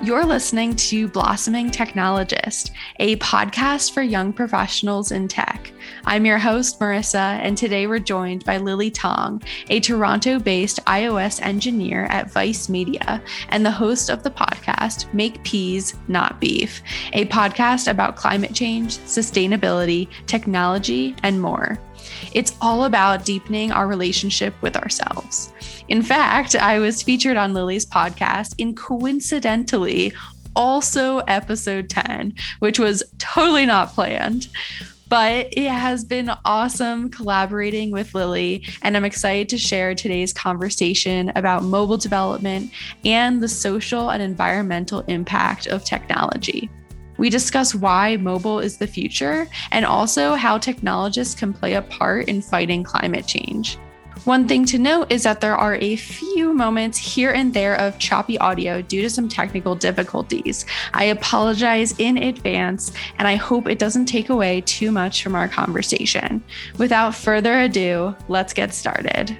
You're listening to Blossoming Technologist, a podcast for young professionals in tech. I'm your host, Marissa, and today we're joined by Lily Tong, a Toronto based iOS engineer at Vice Media and the host of the podcast Make Peas, Not Beef, a podcast about climate change, sustainability, technology, and more. It's all about deepening our relationship with ourselves. In fact, I was featured on Lily's podcast in coincidentally also episode 10, which was totally not planned. But it has been awesome collaborating with Lily, and I'm excited to share today's conversation about mobile development and the social and environmental impact of technology. We discuss why mobile is the future and also how technologists can play a part in fighting climate change. One thing to note is that there are a few moments here and there of choppy audio due to some technical difficulties. I apologize in advance and I hope it doesn't take away too much from our conversation. Without further ado, let's get started.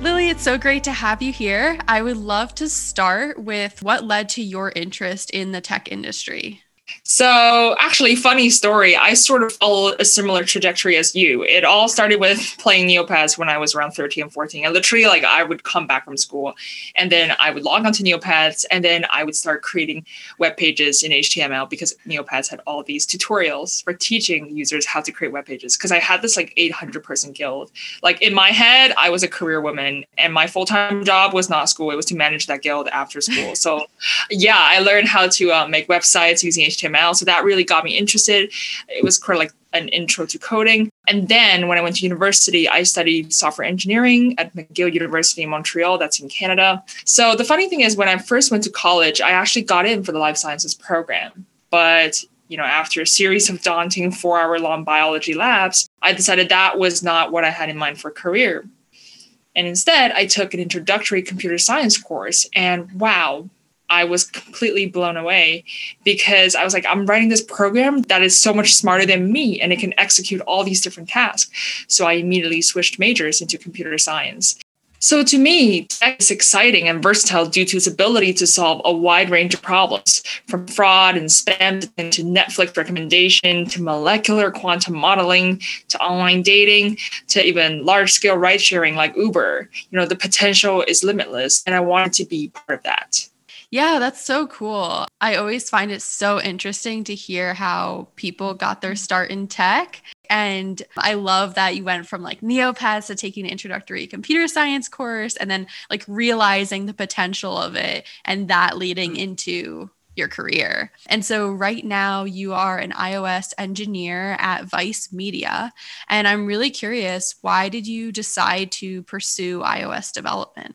Lily, it's so great to have you here. I would love to start with what led to your interest in the tech industry. So, actually, funny story. I sort of followed a similar trajectory as you. It all started with playing Neopets when I was around 13 and 14. And literally, like, I would come back from school and then I would log onto Neopets and then I would start creating web pages in HTML because Neopets had all these tutorials for teaching users how to create web pages. Because I had this like 800 person guild. Like, in my head, I was a career woman and my full time job was not school, it was to manage that guild after school. So, yeah, I learned how to uh, make websites using HTML HTML. So that really got me interested. It was kind of like an intro to coding. And then when I went to university, I studied software engineering at McGill University in Montreal, that's in Canada. So the funny thing is, when I first went to college, I actually got in for the life sciences program. But you know, after a series of daunting four hour long biology labs, I decided that was not what I had in mind for a career. And instead, I took an introductory computer science course. And wow, I was completely blown away because I was like, I'm writing this program that is so much smarter than me and it can execute all these different tasks. So I immediately switched majors into computer science. So to me, tech is exciting and versatile due to its ability to solve a wide range of problems, from fraud and spam to Netflix recommendation to molecular quantum modeling to online dating to even large scale ride sharing like Uber. You know, the potential is limitless and I wanted to be part of that. Yeah, that's so cool. I always find it so interesting to hear how people got their start in tech. And I love that you went from like Neopets to taking an introductory computer science course and then like realizing the potential of it and that leading into your career. And so right now you are an iOS engineer at Vice Media. And I'm really curious, why did you decide to pursue iOS development?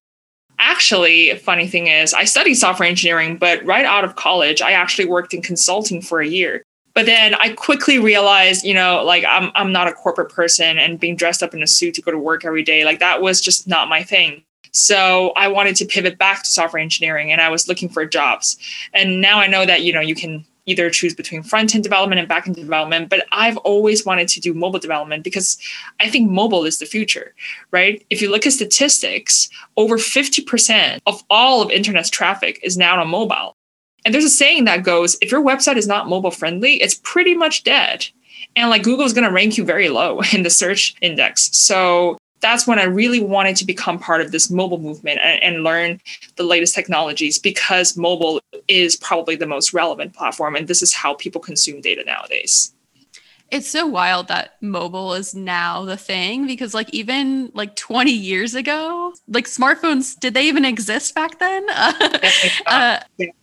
Actually, funny thing is, I studied software engineering, but right out of college, I actually worked in consulting for a year. But then I quickly realized, you know, like I'm I'm not a corporate person and being dressed up in a suit to go to work every day, like that was just not my thing. So I wanted to pivot back to software engineering and I was looking for jobs. And now I know that, you know, you can either choose between front end development and back end development. But I've always wanted to do mobile development because I think mobile is the future, right? If you look at statistics, over 50% of all of internet's traffic is now on mobile. And there's a saying that goes if your website is not mobile friendly, it's pretty much dead. And like Google is going to rank you very low in the search index. So that's when I really wanted to become part of this mobile movement and, and, learn the latest technologies because mobile is probably the most relevant platform. And this is how people consume data nowadays. It's so wild that mobile is now the thing because, like, even like 20 years ago, like smartphones, did they even exist back then? uh,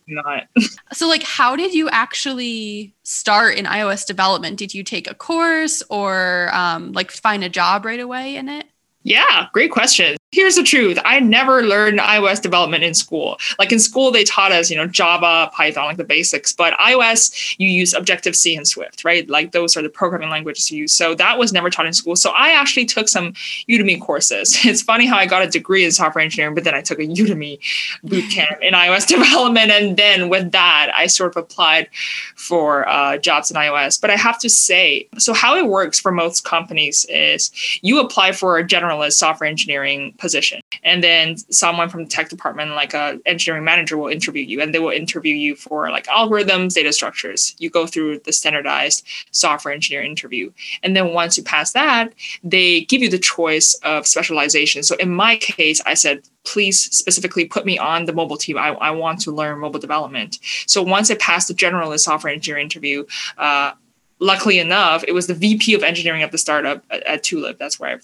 not. so, like, how did you actually start in iOS development? Did you take a course or um, like find a job right away in it? Yeah, great question. Here's the truth. I never learned iOS development in school. Like in school, they taught us, you know, Java, Python, like the basics. But iOS, you use Objective C and Swift, right? Like those are the programming languages you use. So that was never taught in school. So I actually took some Udemy courses. It's funny how I got a degree in software engineering, but then I took a Udemy bootcamp in iOS development. And then with that, I sort of applied for uh, jobs in iOS. But I have to say, so how it works for most companies is you apply for a generalist software engineering position. And then someone from the tech department, like a engineering manager, will interview you, and they will interview you for like algorithms, data structures. You go through the standardized software engineer interview, and then once you pass that, they give you the choice of specialization. So in my case, I said please specifically put me on the mobile team. I, I want to learn mobile development. So once I passed the generalist software engineer interview, uh, luckily enough, it was the VP of engineering of the startup at, at Tulip. That's where I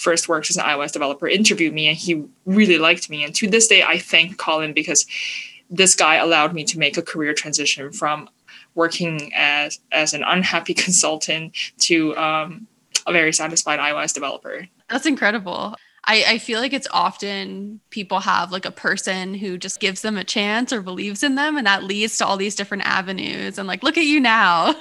first worked as an iOS developer, interviewed me, and he really liked me. And to this day, I thank Colin because this guy allowed me to make a career transition from working as as an unhappy consultant to um, a very satisfied iOS developer. That's incredible. I, I feel like it's often people have like a person who just gives them a chance or believes in them, and that leads to all these different avenues. And like, look at you now.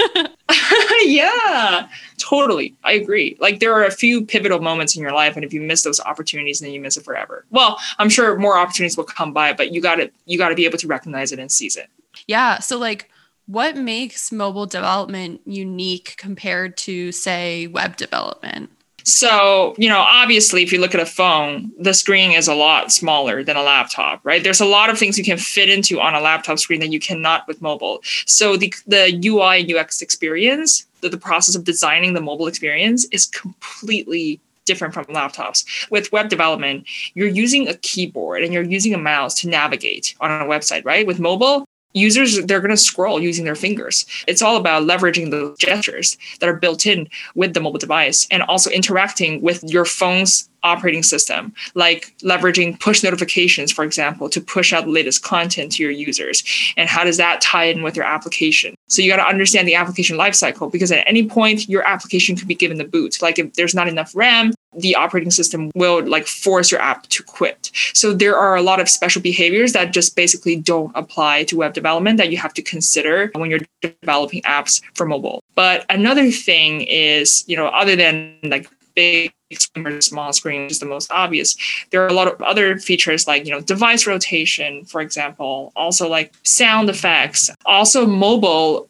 yeah, totally. I agree. Like, there are a few pivotal moments in your life, and if you miss those opportunities, then you miss it forever. Well, I'm sure more opportunities will come by, but you got to you got to be able to recognize it and seize it. Yeah. So like what makes mobile development unique compared to say web development so, you know, obviously, if you look at a phone, the screen is a lot smaller than a laptop, right? There's a lot of things you can fit into on a laptop screen that you cannot with mobile. So, the, the UI and UX experience, the, the process of designing the mobile experience is completely different from laptops. With web development, you're using a keyboard and you're using a mouse to navigate on a website, right? With mobile, users they're going to scroll using their fingers. It's all about leveraging the gestures that are built in with the mobile device and also interacting with your phone's operating system like leveraging push notifications for example to push out the latest content to your users. And how does that tie in with your application so you got to understand the application lifecycle because at any point your application could be given the boot like if there's not enough ram the operating system will like force your app to quit. So there are a lot of special behaviors that just basically don't apply to web development that you have to consider when you're developing apps for mobile. But another thing is, you know, other than like big screen small screen is the most obvious. There are a lot of other features like, you know, device rotation, for example, also like sound effects. Also mobile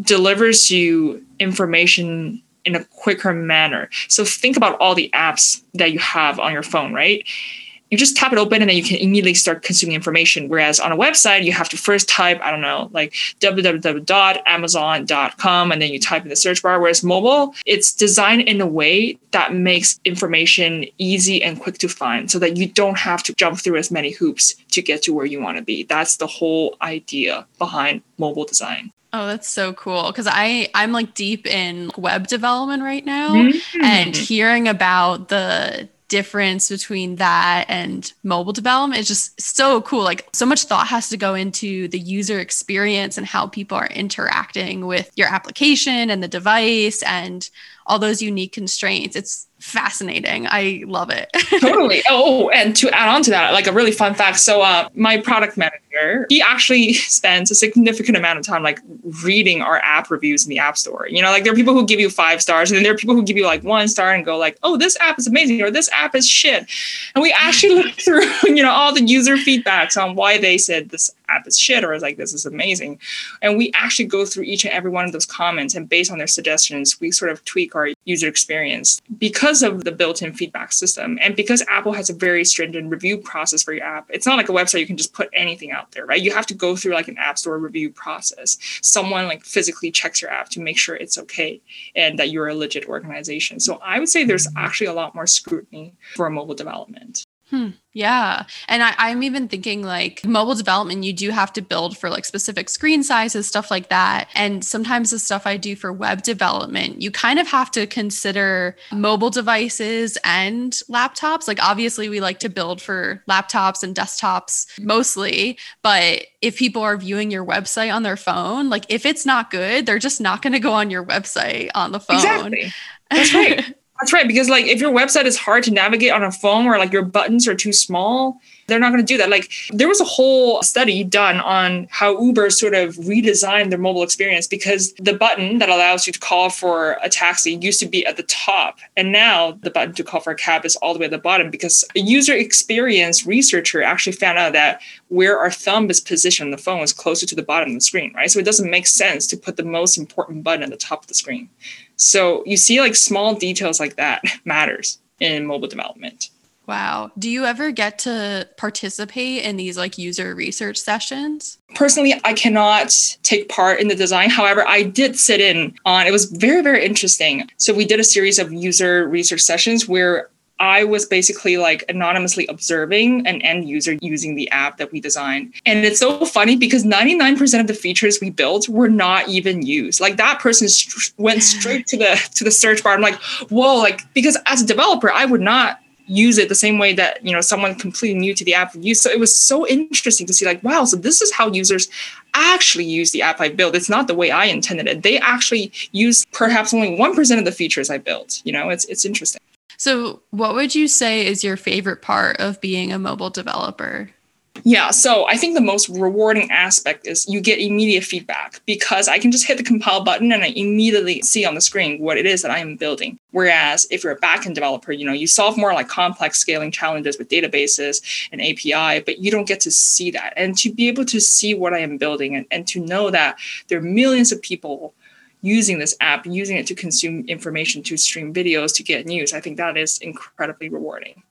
delivers you information in a quicker manner. So think about all the apps that you have on your phone, right? You just tap it open and then you can immediately start consuming information. Whereas on a website, you have to first type, I don't know, like www.amazon.com and then you type in the search bar. Whereas mobile, it's designed in a way that makes information easy and quick to find so that you don't have to jump through as many hoops to get to where you want to be. That's the whole idea behind mobile design. Oh, that's so cool because I I'm like deep in web development right now mm-hmm. and hearing about the difference between that and mobile development is just so cool. Like so much thought has to go into the user experience and how people are interacting with your application and the device and all those unique constraints. It's fascinating. I love it. totally. Oh, and to add on to that, like a really fun fact. So, uh, my product manager, he actually spends a significant amount of time like reading our app reviews in the App Store. You know, like there are people who give you five stars, and then there are people who give you like one star and go like, "Oh, this app is amazing," or "This app is shit." And we actually look through, you know, all the user feedbacks on why they said this app is shit or like this is amazing. And we actually go through each and every one of those comments and based on their suggestions we sort of tweak our user experience because of the built-in feedback system. And because apple has a very stringent review process for your app it's not like a website you can just put anything out there right? You have to go through like an app store review process. Someone like physically checks your app to make sure it's okay and that you're a legit organization. So i would say there's actually a lot more scrutiny for mobile development Hmm. Yeah. And I, am even thinking like mobile development, you do have to build for like specific screen sizes, stuff like that. And sometimes the stuff I do for web development, you kind of have to consider mobile devices and laptops. Like obviously we like to build for laptops and desktops mostly, but if people are viewing your website on their phone, like if it's not good, they're just not going to go on your website on the phone. Exactly. That's right. That's right. Because like if your website is hard to navigate on a phone or like your buttons are too small, they're not going to do that. Like there was a whole study done on how Uber sort of redesigned their mobile experience because the button that allows you to call for a taxi used to be at the top. And now the button to call for a cab is all the way at the bottom because a user experience researcher actually found out that where our thumb is positioned on the phone is closer to the bottom of the screen, right? So it doesn't make sense to put the most important button at the top of the screen. So you see like small details like that matters in mobile development. Wow. Do you ever get to participate in these like user research sessions? Personally, I cannot take part in the design. However, I did sit in on it was very very interesting. So we did a series of user research sessions where I was basically like anonymously observing an end user using the app that we designed. And it's so funny because 99% of the features we built were not even used. Like that person st- went straight to the to the search bar. I'm like, "Whoa, like because as a developer, I would not use it the same way that you know someone completely new to the app would use. So it was so interesting to see like, wow, so this is how users actually use the app I built. It's not the way I intended it. They actually use perhaps only one percent of the features I built. You know, it's it's interesting. So, what would you say is your favorite part of being a mobile developer? Yeah, so I think the most rewarding aspect is you get immediate feedback because I can just hit the compile button and I immediately see on the screen what it is that I am building. Whereas if you're a backend developer, you know, you solve more like complex scaling challenges with databases and API, but you don't get to see that. And to be able to see what I am building and, and to know that there are millions of people using this app, using it to consume information, to stream videos, to get news. I think that is incredibly rewarding.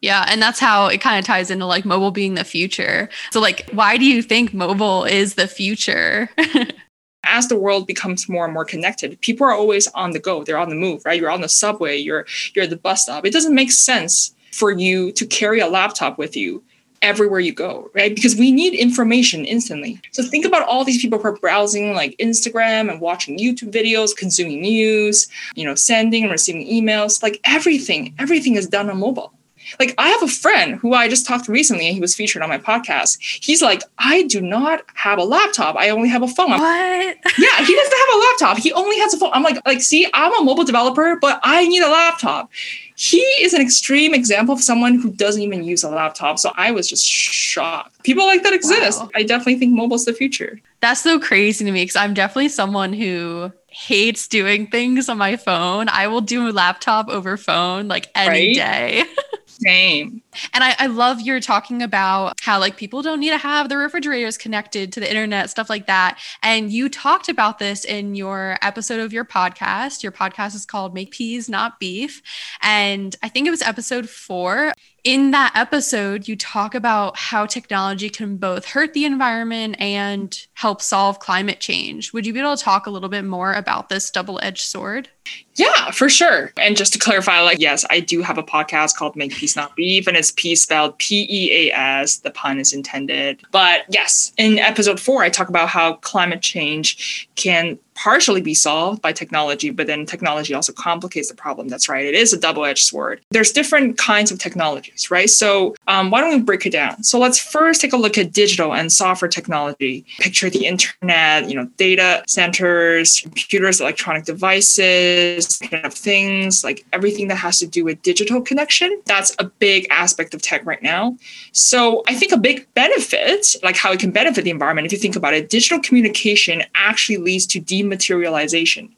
Yeah, and that's how it kind of ties into like mobile being the future. So like why do you think mobile is the future? As the world becomes more and more connected, people are always on the go. They're on the move, right? You're on the subway, you're you're at the bus stop. It doesn't make sense for you to carry a laptop with you everywhere you go, right? Because we need information instantly. So think about all these people who are browsing like Instagram and watching YouTube videos, consuming news, you know, sending and receiving emails, like everything, everything is done on mobile. Like I have a friend who I just talked to recently and he was featured on my podcast. He's like, I do not have a laptop. I only have a phone. What? yeah, he doesn't have a laptop. He only has a phone. I'm like, like, see, I'm a mobile developer, but I need a laptop he is an extreme example of someone who doesn't even use a laptop. So I was just shocked. People like that exist. Wow. I definitely think mobile's the future. That's so crazy to me because I'm definitely someone who hates doing things on my phone. I will do a laptop over phone like any right? day. Same. And I, I love you're talking about how like people don't need to have the refrigerators connected to the internet, stuff like that. And you talked about this in your episode of your podcast. Your podcast is called Make Peas Not Beef. And I think it was episode four in that episode, you talk about how technology can both hurt the environment and help solve climate change. Would you be able to talk a little bit more about this double edged sword? Yeah, for sure. And just to clarify, like, yes, I do have a podcast called Make Peas Not Beef, and it's peas spelled P E A S. The pun is intended. But yes, in episode four, I talk about how climate change can partially be solved by technology, but then technology also complicates the problem. That's right. It is a double edged sword. There's different kinds of technologies, right? So, um, why don't we break it down? So, let's first take a look at digital and software technology. Picture the internet, you know, data centers, computers, electronic devices, kind of things, like everything that has to do with digital connection. That's a big aspect of tech right now. So, I think a big benefit, like how it can benefit the environment, if you think about it, digital communication actually leads to dematerialization,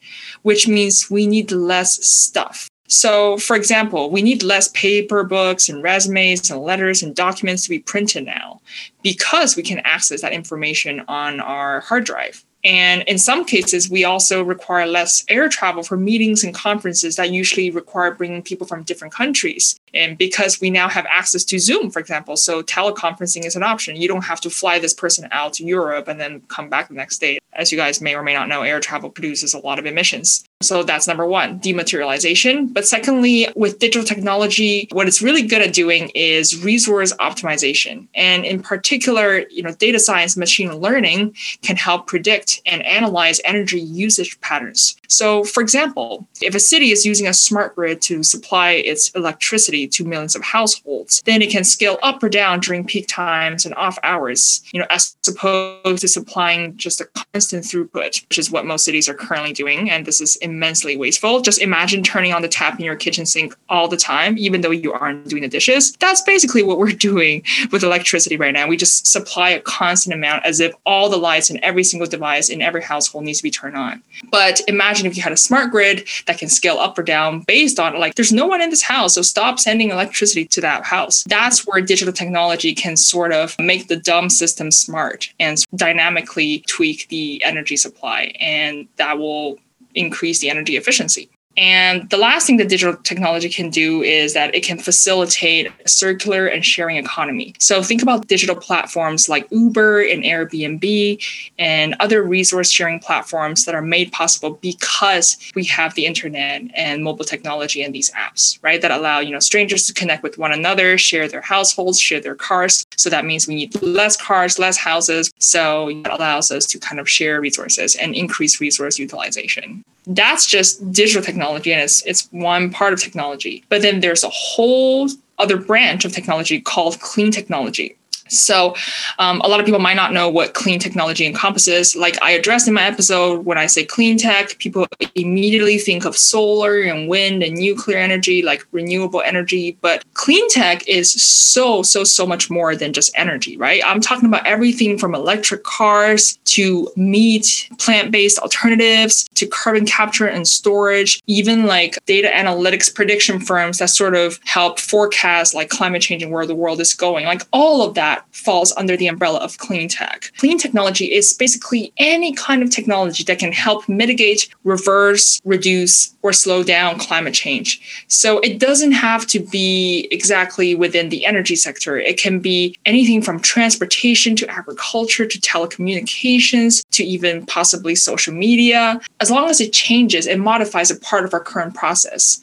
which means we need less stuff. So, for example, we need less paper books and resumes and letters and documents to be printed now because we can access that information on our hard drive. And in some cases, we also require less air travel for meetings and conferences that usually require bringing people from different countries. And because we now have access to Zoom, for example, so teleconferencing is an option. You don't have to fly this person out to Europe and then come back the next day. As you guys may or may not know, air travel produces a lot of emissions. So that's number one, dematerialization. But secondly, with digital technology, what it's really good at doing is resource optimization. And in particular, you know, data science, machine learning can help predict and analyze energy usage patterns. So for example, if a city is using a smart grid to supply its electricity to millions of households, then it can scale up or down during peak times and off hours, you know, as opposed to supplying just a constant throughput, which is what most cities are currently doing. And this is immensely wasteful. Just imagine turning on the tap in your kitchen sink all the time, even though you aren't doing the dishes. That's basically what we're doing with electricity right now. We just supply a constant amount as if all the lights in every single device in every household needs to be turned on. But imagine if you had a smart grid that can scale up or down based on like there's no one in this house, so stop sending electricity to that house. That's where digital technology can sort of make the dumb system smart and dynamically tweak the energy supply and that will increase the energy efficiency. And the last thing that digital technology can do is that it can facilitate a circular and sharing economy. So think about digital platforms like Uber and Airbnb and other resource sharing platforms that are made possible because we have the internet and mobile technology and these apps, right? That allow, you know, strangers to connect with one another, share their households, share their cars. So that means we need less cars, less houses. So it allows us to kind of share resources and increase resource utilization that's just digital technology and it's it's one part of technology. But then there's a whole other branch of technology called clean technology so, um, a lot of people might not know what clean technology encompasses. Like I addressed in my episode, when I say clean tech, people immediately think of solar and wind and nuclear energy, like renewable energy. But clean tech is so, so, so much more than just energy, right? I'm talking about everything from electric cars to meat, plant based alternatives to carbon capture and storage, even like data analytics prediction firms that sort of help forecast like climate change and where the world is going. Like all of that that falls under the umbrella of clean tech. Clean technology is basically any kind of technology that can help mitigate, reverse, reduce, or slow down climate change. So it doesn't have to be exactly within the energy sector. It can be anything from transportation to agriculture to telecommunications to even possibly social media. As long as it changes, it modifies a part of our current process.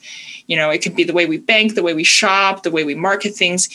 You know, it could be the way we bank, the way we shop, the way we market things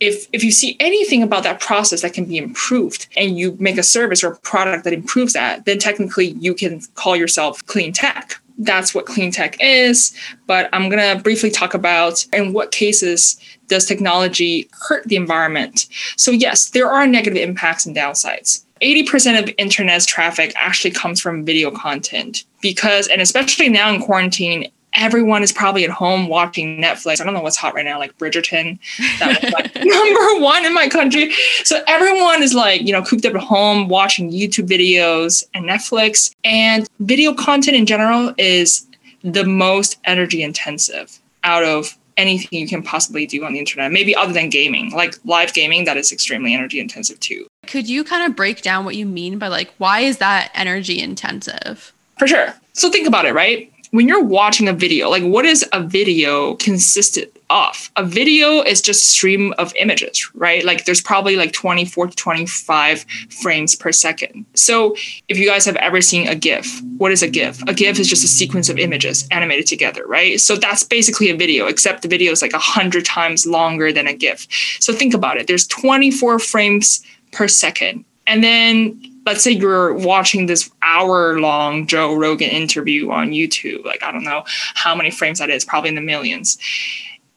if if you see anything about that process that can be improved and you make a service or a product that improves that then technically you can call yourself clean tech. That's what clean tech is but i'm going to briefly talk about in what cases does technology hurt the environment. So yes there are negative impacts and downsides. 80% of internet's traffic actually comes from video content because and especially now in quarantine everyone is probably at home watching Netflix. I don't know what's hot right now, like Bridgerton. That was like number one in my country. So everyone is like, you know, cooped up at home watching YouTube videos and Netflix. And video content in general is the most energy intensive out of anything you can possibly do on the internet, maybe other than gaming, like live gaming, that is extremely energy intensive too. Could you kind of break down what you mean by like, why is that energy intensive? For sure. So think about it, right? When you're watching a video, like what is a video consisted of? A video is just a stream of images, right? Like there's probably like 24 to 25 frames per second. So if you guys have ever seen a GIF, what is a GIF? A GIF is just a sequence of images animated together, right? So that's basically a video, except the video is like a hundred times longer than a GIF. So think about it. There's 24 frames per second. And then let's say you're watching this hour long Joe Rogan interview on YouTube, like I don't know how many frames that is, probably in the millions.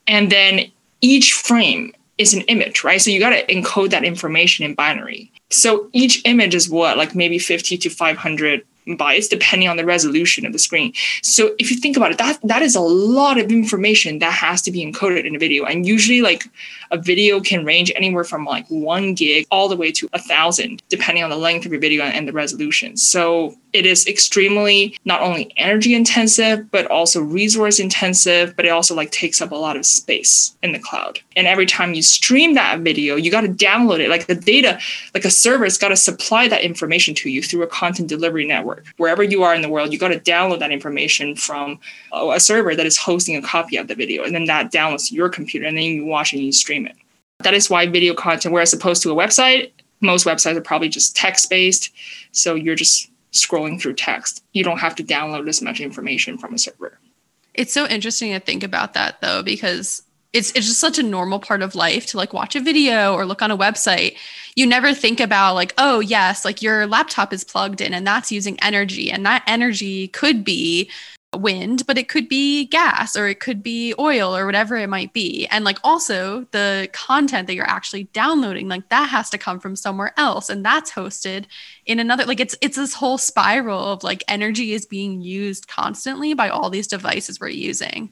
And then each frame is an image, right? So you got to encode that information in binary. So each image is what, like maybe 50 to 500 bytes depending on the resolution of the screen. So if you think about it, that that is a lot of information that has to be encoded in a video. And usually like a video can range anywhere from like one gig all the way to a thousand, depending on the length of your video and the resolution. So it is extremely not only energy intensive, but also resource intensive, but it also like takes up a lot of space in the cloud. And every time you stream that video, you got to download it. Like the data, like a server's got to supply that information to you through a content delivery network. Wherever you are in the world, you got to download that information from a server that is hosting a copy of the video. And then that downloads to your computer and then you watch it and you stream stream it. That is why video content, whereas opposed to a website, most websites are probably just text based. So you're just scrolling through text. You don't have to download as much information from a server. It's so interesting to think about that though, because it's it's just such a normal part of life to like watch a video or look on a website. You never think about like, oh yes, like your laptop is plugged in and that's using energy. And that energy could be wind, but it could be gas or it could be oil or whatever it might be. And like also the content that you're actually downloading, like that has to come from somewhere else and that's hosted in another like it's it's this whole spiral of like energy is being used constantly by all these devices we're using.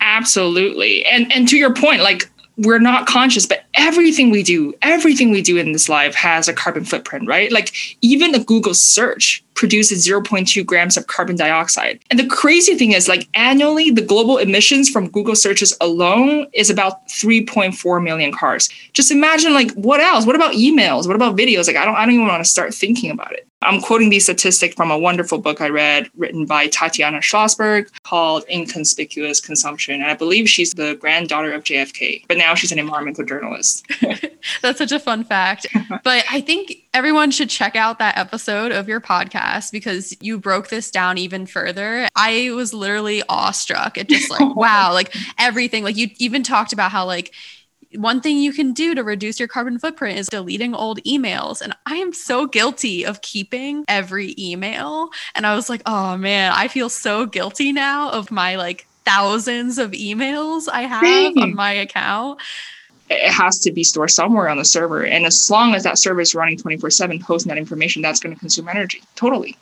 Absolutely. And and to your point, like we're not conscious, but everything we do, everything we do in this life has a carbon footprint, right? Like even a Google search produces 0.2 grams of carbon dioxide. And the crazy thing is, like annually, the global emissions from Google searches alone is about 3.4 million cars. Just imagine, like, what else? What about emails? What about videos? Like, I don't, I don't even want to start thinking about it. I'm quoting these statistics from a wonderful book I read written by Tatiana Schlossberg called Inconspicuous Consumption. And I believe she's the granddaughter of JFK, but now she's an environmental journalist. That's such a fun fact. but I think everyone should check out that episode of your podcast because you broke this down even further. I was literally awestruck at just like, wow, like everything. Like you even talked about how like one thing you can do to reduce your carbon footprint is deleting old emails. And I am so guilty of keeping every email. And I was like, oh man, I feel so guilty now of my like thousands of emails I have Dang. on my account. It has to be stored somewhere on the server. And as long as that server is running 24 7 posting that information, that's going to consume energy. Totally.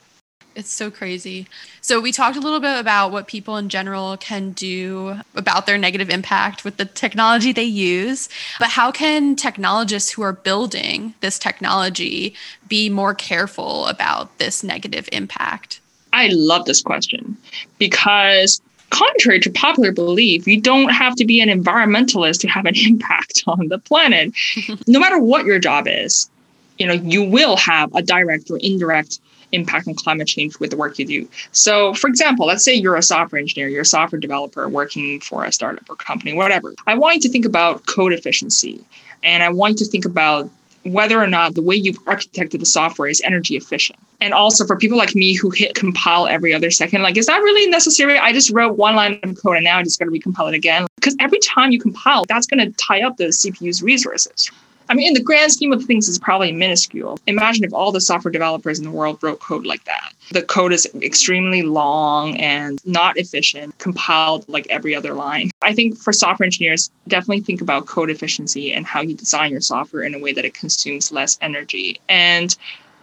It's so crazy. So, we talked a little bit about what people in general can do about their negative impact with the technology they use. But how can technologists who are building this technology be more careful about this negative impact? I love this question because contrary to popular belief, you don't have to be an environmentalist to have an impact on the planet. no matter what your job is, you know, you will have a direct or indirect impact on climate change with the work you do. So, for example, let's say you're a software engineer, you're a software developer working for a startup or company, whatever. I want you to think about code efficiency and I want you to think about whether or not the way you've architected the software is energy efficient. And also for people like me who hit compile every other second, like, is that really necessary? I just wrote one line of code and now I'm just going to recompile it again. Because every time you compile, that's going to tie up the CPU's resources. I mean, in the grand scheme of things, it's probably minuscule. Imagine if all the software developers in the world wrote code like that. The code is extremely long and not efficient, compiled like every other line. I think for software engineers, definitely think about code efficiency and how you design your software in a way that it consumes less energy. And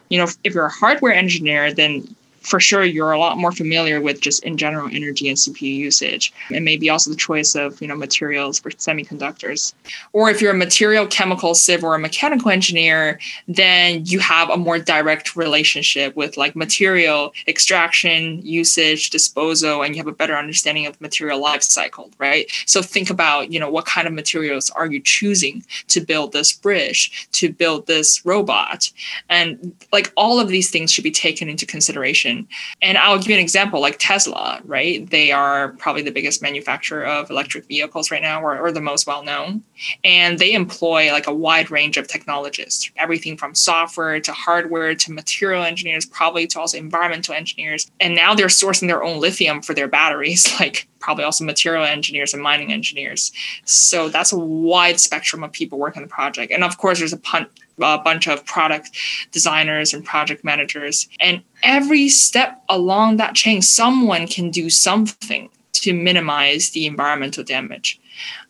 you know, if you're a hardware engineer, then for sure you're a lot more familiar with just in general energy and CPU usage and maybe also the choice of you know materials for semiconductors. Or if you're a material chemical civil or a mechanical engineer then you have a more direct relationship with like material extraction usage disposal and you have a better understanding of material life cycle right? So think about you know what kind of materials are you choosing to build this bridge to build this robot? And like all of these things should be taken into consideration and I'll give you an example like Tesla, right? They are probably the biggest manufacturer of electric vehicles right now, or, or the most well known. And they employ like a wide range of technologists, everything from software to hardware to material engineers, probably to also environmental engineers. And now they're sourcing their own lithium for their batteries, like probably also material engineers and mining engineers. So that's a wide spectrum of people working on the project. And of course, there's a, pun- a bunch of product designers and project managers. And every step along that chain, someone can do something to minimize the environmental damage.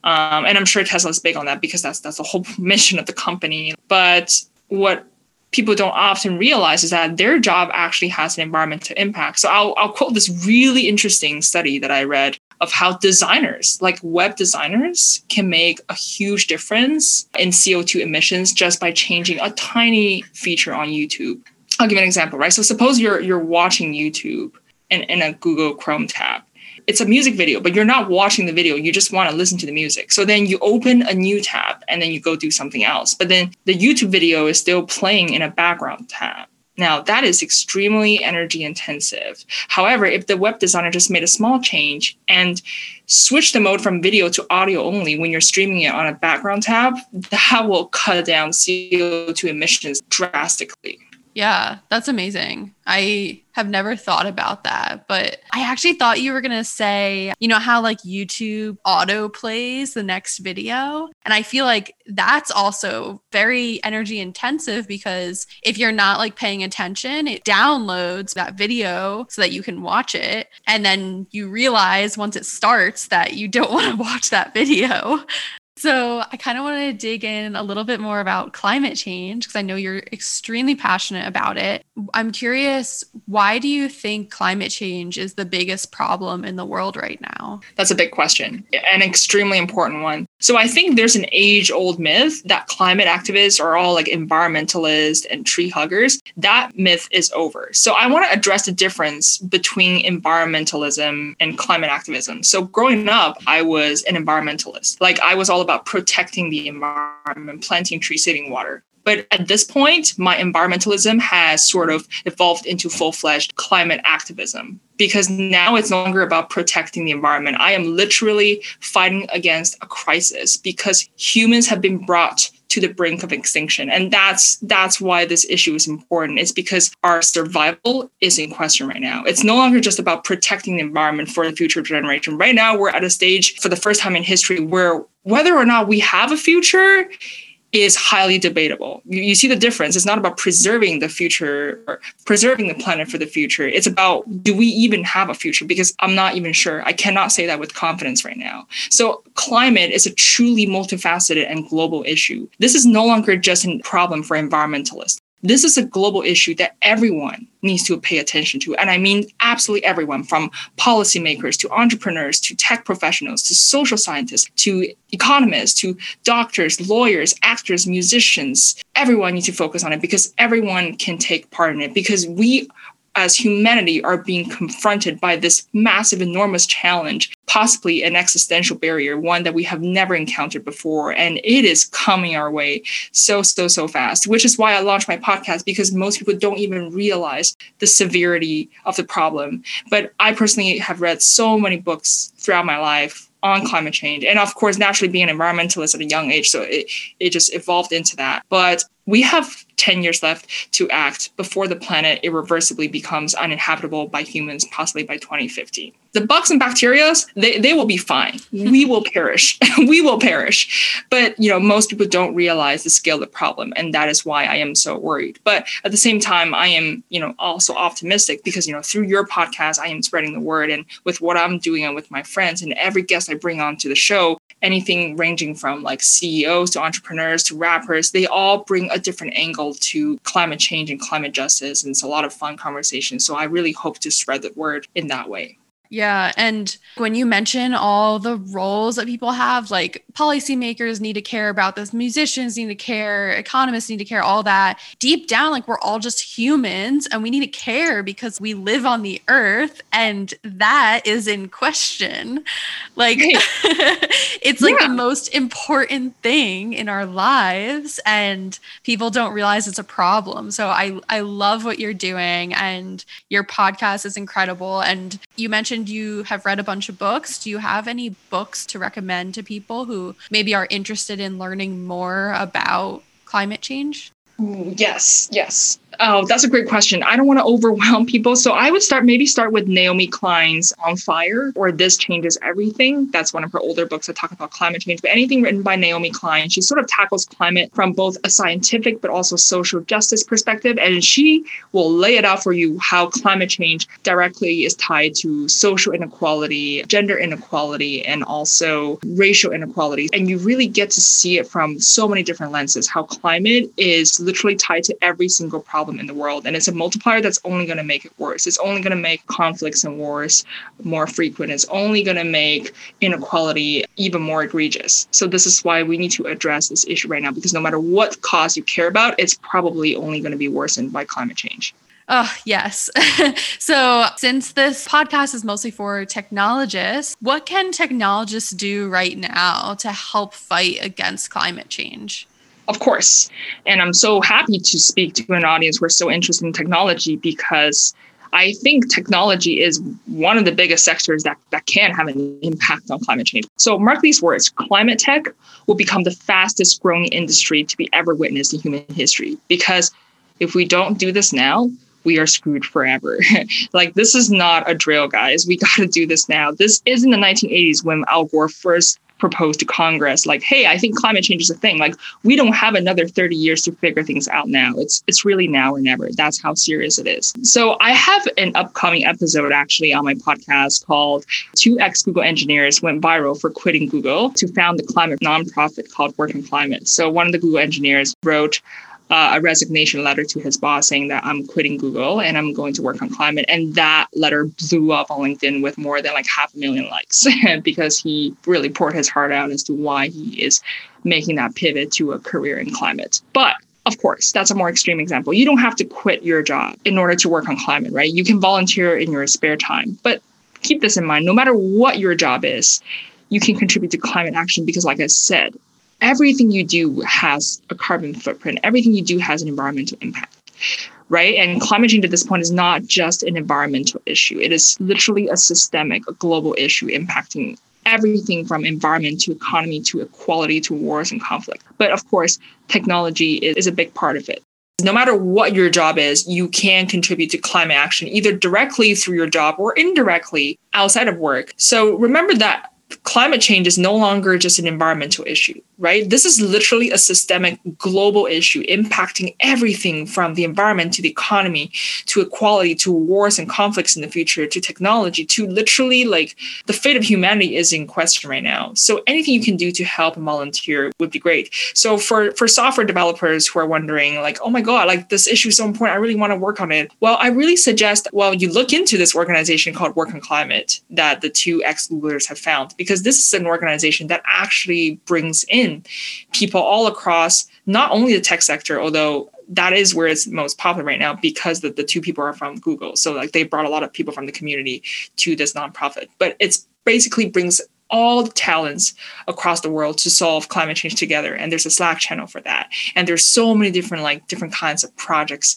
Um, and I'm sure Tesla's big on that because that's that's the whole mission of the company. But what people don't often realize is that their job actually has an environmental impact. So I'll, I'll quote this really interesting study that I read of how designers, like web designers, can make a huge difference in CO2 emissions just by changing a tiny feature on YouTube. I'll give an example, right? So suppose you're you're watching YouTube in, in a Google Chrome tab it's a music video, but you're not watching the video. You just want to listen to the music. So then you open a new tab and then you go do something else. But then the YouTube video is still playing in a background tab. Now, that is extremely energy intensive. However, if the web designer just made a small change and switched the mode from video to audio only when you're streaming it on a background tab, that will cut down CO2 emissions drastically. Yeah, that's amazing. I have never thought about that, but I actually thought you were going to say, you know, how like YouTube auto plays the next video. And I feel like that's also very energy intensive because if you're not like paying attention, it downloads that video so that you can watch it. And then you realize once it starts that you don't want to watch that video. So, I kind of want to dig in a little bit more about climate change because I know you're extremely passionate about it. I'm curious, why do you think climate change is the biggest problem in the world right now? That's a big question, an extremely important one. So, I think there's an age old myth that climate activists are all like environmentalists and tree huggers. That myth is over. So, I want to address the difference between environmentalism and climate activism. So, growing up, I was an environmentalist. Like, I was all about protecting the environment, planting trees, saving water. But at this point, my environmentalism has sort of evolved into full fledged climate activism because now it's no longer about protecting the environment. I am literally fighting against a crisis because humans have been brought to the brink of extinction. And that's that's why this issue is important. It's because our survival is in question right now. It's no longer just about protecting the environment for the future generation. Right now we're at a stage for the first time in history where whether or not we have a future is highly debatable. You, you, see the difference. It's not about preserving the future or preserving the planet for the future. It's about do we even have a future? Because I'm not even sure. I cannot say that with confidence right now. So, climate is a truly multifaceted and global issue. This is no longer just a problem for environmentalists. This is a global issue that everyone needs to pay attention to. And I mean absolutely everyone from policymakers to entrepreneurs to tech professionals to social scientists to economists to doctors, lawyers, actors, musicians. Everyone needs to focus on it because everyone can take part in it because we as humanity are being confronted by this massive, enormous challenge, possibly an existential barrier, one that we have never encountered before. And it is coming our way so, so, so fast, which is why I launched my podcast because most people don't even realize the severity of the problem. But I personally have read so many books throughout my life on climate change and of course naturally being an environmentalist at a young age so it, it just evolved into that but we have 10 years left to act before the planet irreversibly becomes uninhabitable by humans, possibly by 2050. The bugs and bacteria, they, they will be fine. we will perish. we will perish. But, you know, most people don't realize the scale of the problem. And that is why I am so worried. But at the same time, I am, you know, also optimistic because, you know, through your podcast, I am spreading the word. And with what I'm doing and with my friends and every guest I bring on to the show, anything ranging from like CEOs to entrepreneurs to rappers, they all bring a different angle to climate change and climate justice. And it's a lot of fun conversation. So I really hope to spread the word in that way. Yeah. And when you mention all the roles that people have, like policymakers need to care about this, musicians need to care, economists need to care, all that, deep down, like we're all just humans and we need to care because we live on the earth and that is in question. Like it's like yeah. the most important thing in our lives and people don't realize it's a problem. So I, I love what you're doing and your podcast is incredible. And you mentioned mentioned you have read a bunch of books. Do you have any books to recommend to people who maybe are interested in learning more about climate change? Yes, yes. Oh, that's a great question. I don't want to overwhelm people. So I would start maybe start with Naomi Klein's On Fire or This Changes Everything. That's one of her older books that talk about climate change. But anything written by Naomi Klein, she sort of tackles climate from both a scientific but also social justice perspective. And she will lay it out for you how climate change directly is tied to social inequality, gender inequality, and also racial inequality. And you really get to see it from so many different lenses, how climate is literally tied to every single problem in the world. And it's a multiplier that's only going to make it worse. It's only going to make conflicts and wars more frequent. It's only going to make inequality even more egregious. So, this is why we need to address this issue right now because no matter what cause you care about, it's probably only going to be worsened by climate change. Oh, yes. so, since this podcast is mostly for technologists, what can technologists do right now to help fight against climate change? Of course. And I'm so happy to speak to an audience who are so interested in technology because I think technology is one of the biggest sectors that, that can have an impact on climate change. So, mark these words climate tech will become the fastest growing industry to be ever witnessed in human history. Because if we don't do this now, we are screwed forever. like, this is not a drill, guys. We got to do this now. This isn't the 1980s when Al Gore first proposed to Congress, like, hey, I think climate change is a thing. Like, we don't have another 30 years to figure things out now. It's it's really now or never. That's how serious it is. So I have an upcoming episode actually on my podcast called Two Ex Google Engineers Went Viral for Quitting Google to found the climate nonprofit called Work on Climate. So one of the Google engineers wrote uh, a resignation letter to his boss saying that I'm quitting Google and I'm going to work on climate. And that letter blew up on LinkedIn with more than like half a million likes because he really poured his heart out as to why he is making that pivot to a career in climate. But of course, that's a more extreme example. You don't have to quit your job in order to work on climate, right? You can volunteer in your spare time. But keep this in mind no matter what your job is, you can contribute to climate action because, like I said, everything you do has a carbon footprint. Everything you do has an environmental impact right? And climate change at this point is not just an environmental issue, it is literally a systemic, a global issue impacting everything from environment to economy to equality to wars and conflict. But of course, technology is a big part of it. No matter what your job is, you can contribute to climate action either directly through your job or indirectly outside of work. So remember that climate change is no longer just an environmental issue, right? This is literally a systemic global issue impacting everything from the environment to the economy to equality to wars and conflicts in the future to technology to literally like the fate of humanity is in question right now. So anything you can do to help and volunteer would be great. So for for software developers who are wondering like, "Oh my god, like this issue is so important. I really want to work on it." Well, I really suggest well, you look into this organization called Work on Climate that the two ex-Googlers have found because this is an organization that actually brings in people all across not only the tech sector, although that is where it's most popular right now because the, the two people are from Google. So like they brought a lot of people from the community to this nonprofit. But it's basically brings all the talents across the world to solve climate change together and there's a slack channel for that. And there's so many different like different kinds of projects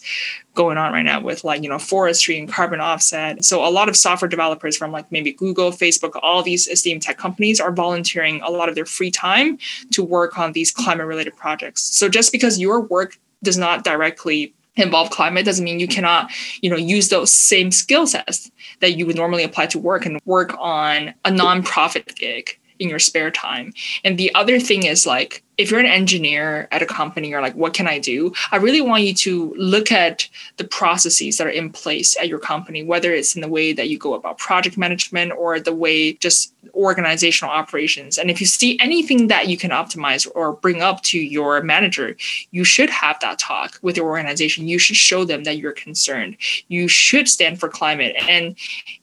going on right now with like you know forestry and carbon offset. So a lot of software developers from like maybe google facebook all these esteemed tech companies are volunteering a lot of their free time to work on these climate related projects. So just because your work does not directly involve climate doesn't mean you cannot you know use those same skill sets that you would normally apply to work and work on a nonprofit gig in your spare time. And the other thing is like if you're an engineer at a company, you're like, what can I do? I really want you to look at the processes that are in place at your company, whether it's in the way that you go about project management or the way just organizational operations. And if you see anything that you can optimize or bring up to your manager, you should have that talk with your organization. You should show them that you're concerned. You should stand for climate. And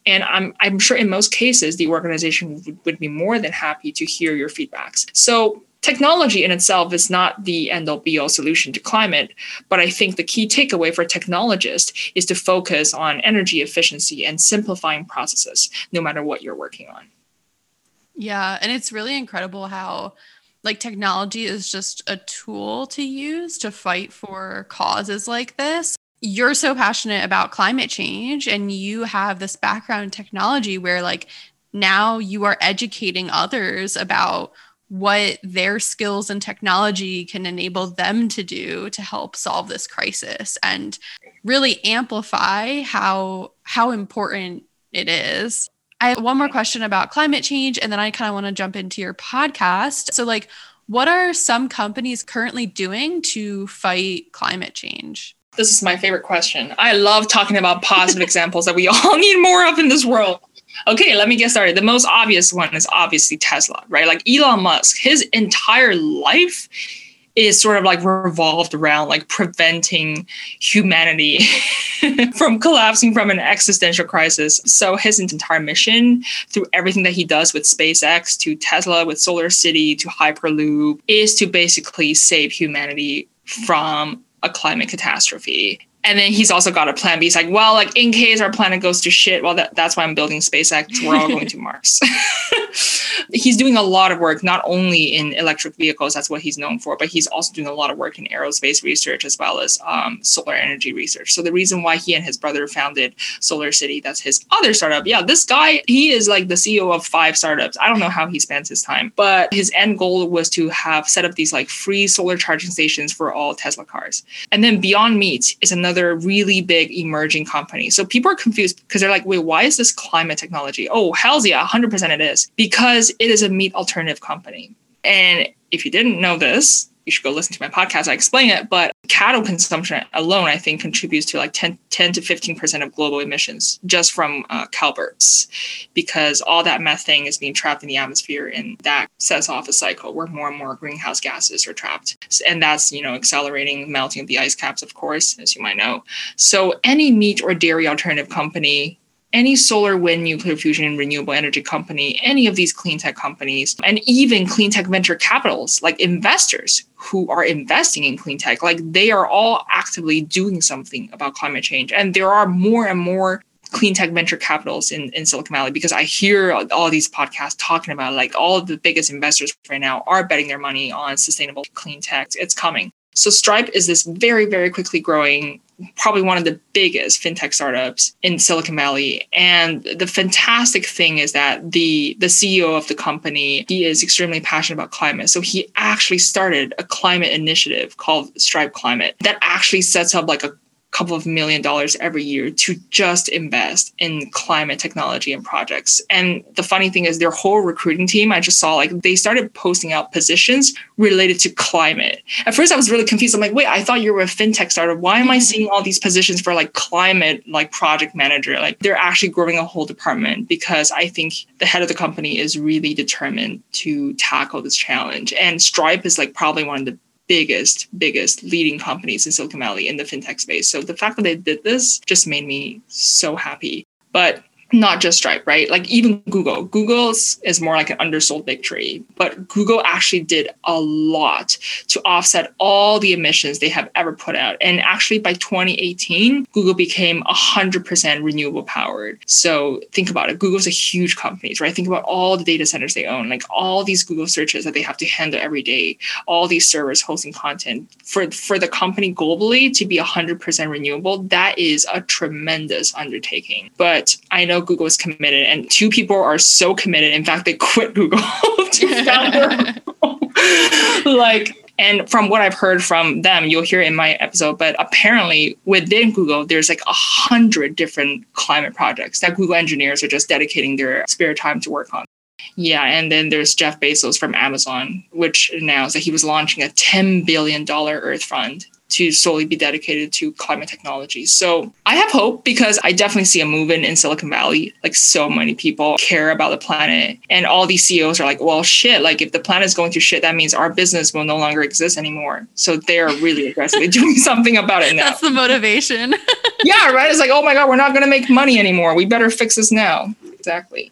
and I'm I'm sure in most cases the organization would, would be more than happy to hear your feedbacks. So technology in itself is not the end all be all solution to climate, but I think the key takeaway for technologists is to focus on energy efficiency and simplifying processes, no matter what you're working on. Yeah. And it's really incredible how like technology is just a tool to use to fight for causes like this. You're so passionate about climate change and you have this background in technology where like now you are educating others about what their skills and technology can enable them to do to help solve this crisis and really amplify how how important it is. I have one more question about climate change and then I kind of want to jump into your podcast. So like what are some companies currently doing to fight climate change? This is my favorite question. I love talking about positive examples that we all need more of in this world. Okay, let me get started. The most obvious one is obviously Tesla, right? Like Elon Musk, his entire life is sort of like revolved around like preventing humanity from collapsing from an existential crisis. So his entire mission through everything that he does with SpaceX to Tesla with Solar City to Hyperloop is to basically save humanity from a climate catastrophe and then he's also got a plan B. He's like, well, like in case our planet goes to shit, well, that, that's why I'm building SpaceX. We're all going to Mars. he's doing a lot of work, not only in electric vehicles, that's what he's known for, but he's also doing a lot of work in aerospace research as well as um, solar energy research. So the reason why he and his brother founded Solar City, that's his other startup. Yeah, this guy, he is like the CEO of five startups. I don't know how he spends his time, but his end goal was to have set up these like free solar charging stations for all Tesla cars. And then Beyond Meat is another another really big emerging company. So people are confused because they're like, wait, why is this climate technology? Oh, hell's yeah, 100% it is. Because it is a meat alternative company. And if you didn't know this, you should go listen to my podcast. I explain it. But cattle consumption alone, I think, contributes to like 10, 10 to 15% of global emissions just from uh, because all that methane is being trapped in the atmosphere and that sets off a cycle where more and more greenhouse gases are trapped. And that's, you know, accelerating melting of the ice caps, of course, as you might know. So any meat or dairy alternative company any solar, wind, nuclear fusion, renewable energy company, any of these clean tech companies, and even clean tech venture capitals, like investors who are investing in clean tech, like they are all actively doing something about climate change. And there are more and more clean tech venture capitals in, in Silicon Valley because I hear all these podcasts talking about like all the biggest investors right now are betting their money on sustainable clean tech. It's coming. So Stripe is this very, very quickly growing, probably one of the biggest fintech startups in Silicon Valley. And the fantastic thing is that the the CEO of the company, he is extremely passionate about climate. So he actually started a climate initiative called Stripe Climate that actually sets up like a couple of million dollars every year to just invest in climate technology and projects. And the funny thing is, their whole recruiting team, I just saw like they started posting out positions related to climate. At first, I was really confused. I'm like, wait, I thought you were a fintech startup. Why am I mm-hmm. seeing all these positions for like climate, like project manager? Like they're actually growing a whole department because I think the head of the company is really determined to tackle this challenge. And Stripe is like probably one of the biggest, biggest leading companies in Silicon Valley in the fintech space. So the fact that they did this just made me so happy. But not just Stripe, right? Like even Google. Google's is more like an undersold victory, but Google actually did a lot to offset all the emissions they have ever put out. And actually by 2018, Google became 100% renewable powered. So think about it. Google's a huge company, right? Think about all the data centers they own, like all these Google searches that they have to handle every day, all these servers hosting content. For for the company globally to be 100% renewable, that is a tremendous undertaking. But I know Google is committed, and two people are so committed. In fact, they quit Google to found their like. And from what I've heard from them, you'll hear in my episode, but apparently within Google, there's like a hundred different climate projects that Google engineers are just dedicating their spare time to work on. Yeah, and then there's Jeff Bezos from Amazon, which announced that he was launching a $10 billion Earth Fund to solely be dedicated to climate technology. So I have hope because I definitely see a movement in Silicon Valley. Like so many people care about the planet. And all these CEOs are like, well, shit, like if the planet is going to shit, that means our business will no longer exist anymore. So they're really aggressively doing something about it now. That's the motivation. yeah, right. It's like, oh my God, we're not going to make money anymore. We better fix this now. Exactly.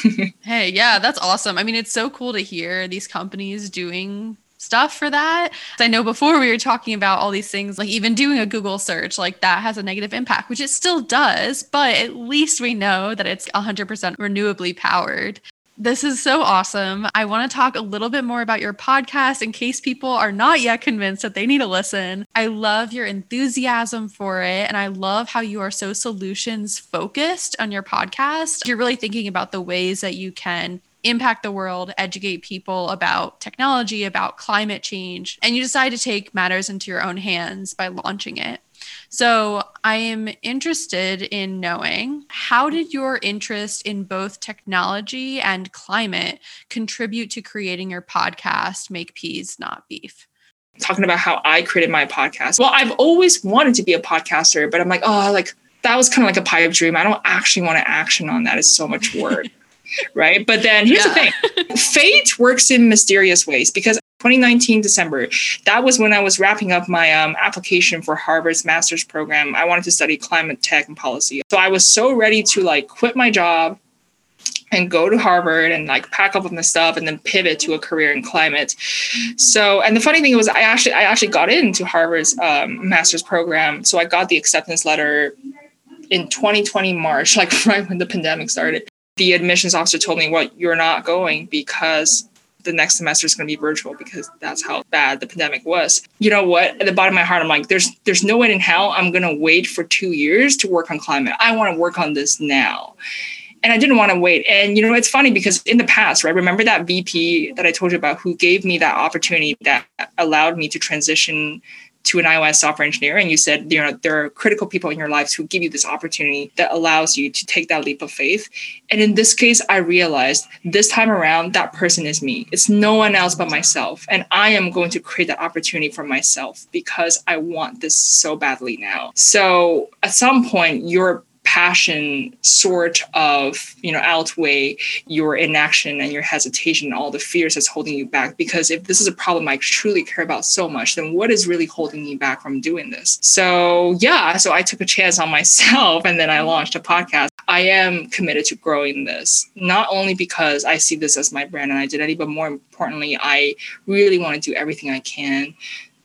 hey, yeah, that's awesome. I mean, it's so cool to hear these companies doing stuff for that. I know before we were talking about all these things, like even doing a Google search, like that has a negative impact, which it still does, but at least we know that it's 100% renewably powered. This is so awesome. I want to talk a little bit more about your podcast in case people are not yet convinced that they need to listen. I love your enthusiasm for it. And I love how you are so solutions focused on your podcast. You're really thinking about the ways that you can impact the world, educate people about technology, about climate change, and you decide to take matters into your own hands by launching it. So, I am interested in knowing how did your interest in both technology and climate contribute to creating your podcast, Make Peas Not Beef? Talking about how I created my podcast. Well, I've always wanted to be a podcaster, but I'm like, oh, like that was kind of like a pipe dream. I don't actually want to action on that. It's so much work right? But then here's yeah. the thing fate works in mysterious ways because 2019 December, that was when I was wrapping up my um, application for Harvard's master's program. I wanted to study climate tech and policy. So I was so ready to like quit my job and go to Harvard and like pack up my stuff and then pivot to a career in climate. So, and the funny thing was, I actually I actually got into Harvard's um, master's program. So I got the acceptance letter in 2020 March, like right when the pandemic started the admissions officer told me, "Well, you're not going because the next semester is going to be virtual because that's how bad the pandemic was." You know what? At the bottom of my heart, I'm like, "There's there's no way in hell I'm going to wait for two years to work on climate. I want to work on this now." And I didn't want to wait. And you know, it's funny because in the past, right? Remember that VP that I told you about who gave me that opportunity that allowed me to transition to an iOS software engineer and you said you know there are critical people in your lives who give you this opportunity that allows you to take that leap of faith. And in this case i realized this time around that person is me. It's no one else but myself. And i am going to create that opportunity for myself because i want this so badly now. So at some point your passion sort of you know outweigh your inaction and your hesitation and all the fears that's holding you back. Because if this is a problem i truly care about so much then what is really holding me back from doing this? So yeah so i took a chance on myself and then i launched a podcast. I am committed to growing this not only because i see this as my brand and identity but more importantly i really want to do everything i can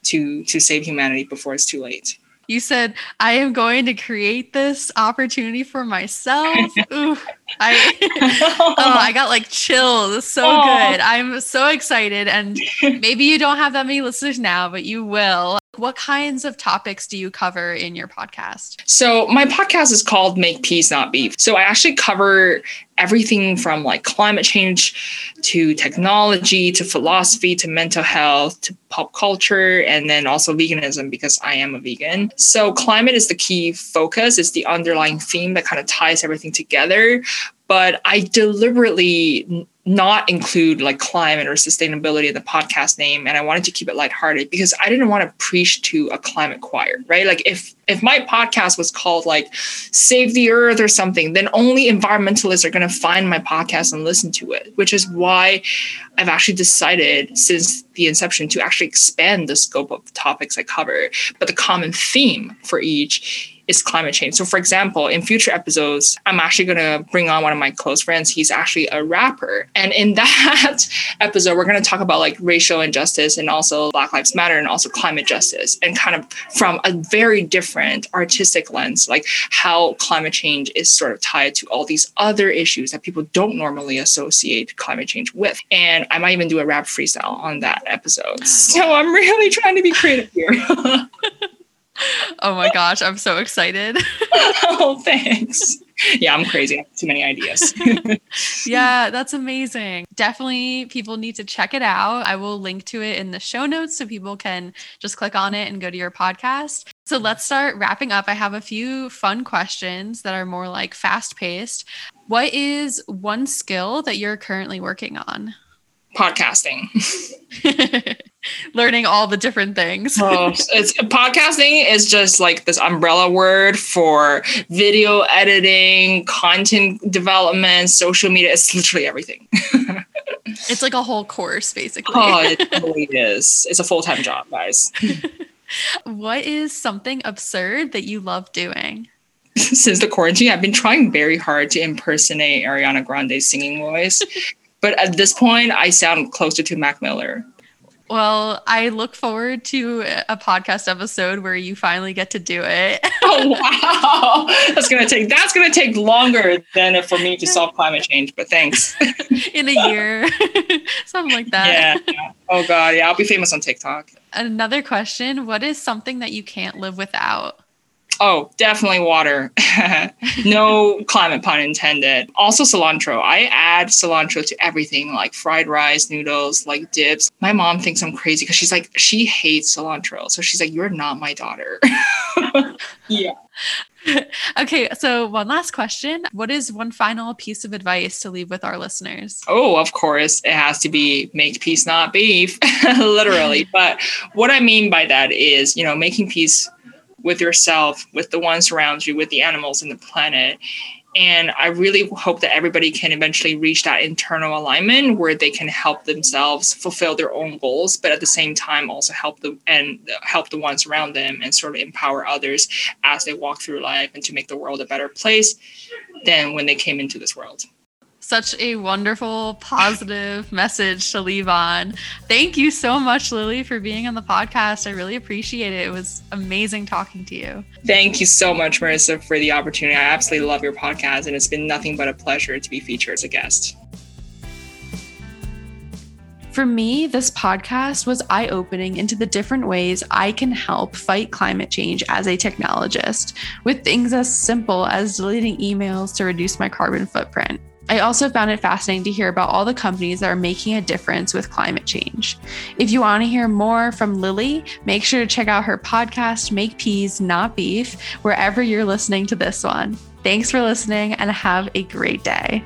to to save humanity before it's too late You said, I am going to create this opportunity for myself. Ooh, I, oh, I got like chills. So oh. good. I'm so excited. And maybe you don't have that many listeners now, but you will. What kinds of topics do you cover in your podcast? So, my podcast is called Make Peace Not Beef. So, I actually cover everything from like climate change to technology to philosophy to mental health to pop culture and then also veganism because I am a vegan. So climate is the key focus, it's the underlying theme that kind of ties everything together. But I deliberately not include like climate or sustainability in the podcast name and i wanted to keep it lighthearted because i didn't want to preach to a climate choir right like if if my podcast was called like save the earth or something then only environmentalists are going to find my podcast and listen to it which is why i've actually decided since the inception to actually expand the scope of the topics i cover but the common theme for each is climate change. So, for example, in future episodes, I'm actually going to bring on one of my close friends. He's actually a rapper. And in that episode, we're going to talk about like racial injustice and also Black Lives Matter and also climate justice and kind of from a very different artistic lens, like how climate change is sort of tied to all these other issues that people don't normally associate climate change with. And I might even do a rap freestyle on that episode. So, I'm really trying to be creative here. oh my gosh, I'm so excited. oh, thanks. Yeah, I'm crazy. too many ideas. yeah, that's amazing. Definitely people need to check it out. I will link to it in the show notes so people can just click on it and go to your podcast. So let's start wrapping up. I have a few fun questions that are more like fast paced. What is one skill that you're currently working on? podcasting. Learning all the different things. oh, it's podcasting is just like this umbrella word for video editing, content development, social media. It's literally everything. it's like a whole course, basically. oh, it totally is. It's a full time job, guys. what is something absurd that you love doing? Since the quarantine, I've been trying very hard to impersonate Ariana Grande's singing voice. But at this point, I sound closer to Mac Miller. Well, I look forward to a podcast episode where you finally get to do it. oh wow, that's gonna take that's gonna take longer than for me to solve climate change. But thanks. In a year, something like that. Yeah, yeah. Oh god, yeah. I'll be famous on TikTok. Another question: What is something that you can't live without? Oh, definitely water. no climate pun intended. Also cilantro. I add cilantro to everything like fried rice, noodles, like dips. My mom thinks I'm crazy because she's like, she hates cilantro. So she's like, you're not my daughter. yeah. okay, so one last question. What is one final piece of advice to leave with our listeners? Oh, of course, it has to be make peace, not beef, literally. but what I mean by that is, you know, making peace with yourself, with the ones around you, with the animals and the planet. And I really hope that everybody can eventually reach that internal alignment where they can help themselves fulfill their own goals, but at the same time also help them and help the ones around them and sort of empower others as they walk through life and to make the world a better place than when they came into this world such a wonderful, positive message to leave on. Thank you so much, Lily, for being on the podcast. I really appreciate it. It was amazing talking to you. Thank you so much, Marissa, for the opportunity. I absolutely love your podcast, and it's been nothing but a pleasure to be featured as a guest. For me, this podcast was eye opening into the different ways I can help fight climate change as a technologist, with things as simple as deleting emails to reduce my carbon footprint. I also found it fascinating to hear about all the companies that are making a difference with climate change. If you want to hear more from Lily, make sure to check out her podcast, Make Peas, Not Beef, wherever you're listening to this one. Thanks for listening and have a great day.